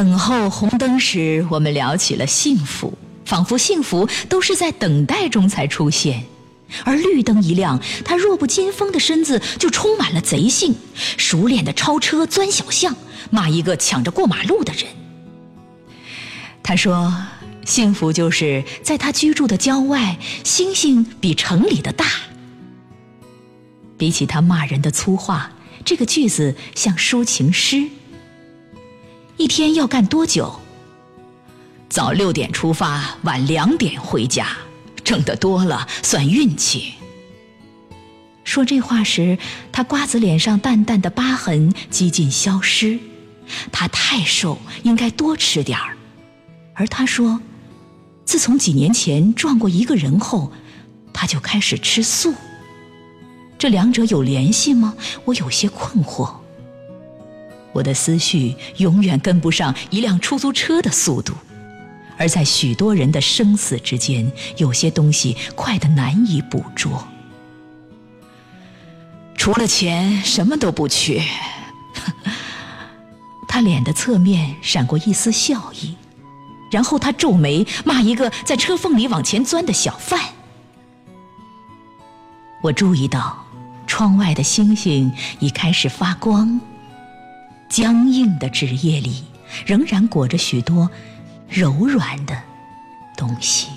等候红灯时，我们聊起了幸福，仿佛幸福都是在等待中才出现。而绿灯一亮，他弱不禁风的身子就充满了贼性，熟练的超车、钻小巷，骂一个抢着过马路的人。他说：“幸福就是在他居住的郊外，星星比城里的大。”比起他骂人的粗话，这个句子像抒情诗。一天要干多久？早六点出发，晚两点回家。挣得多了算运气。说这话时，他瓜子脸上淡淡的疤痕几近消失。他太瘦，应该多吃点儿。而他说，自从几年前撞过一个人后，他就开始吃素。这两者有联系吗？我有些困惑。我的思绪永远跟不上一辆出租车的速度。而在许多人的生死之间，有些东西快得难以捕捉。除了钱，什么都不缺。他脸的侧面闪过一丝笑意，然后他皱眉骂一个在车缝里往前钻的小贩。我注意到，窗外的星星已开始发光。僵硬的纸页里仍然裹着许多柔软的东西。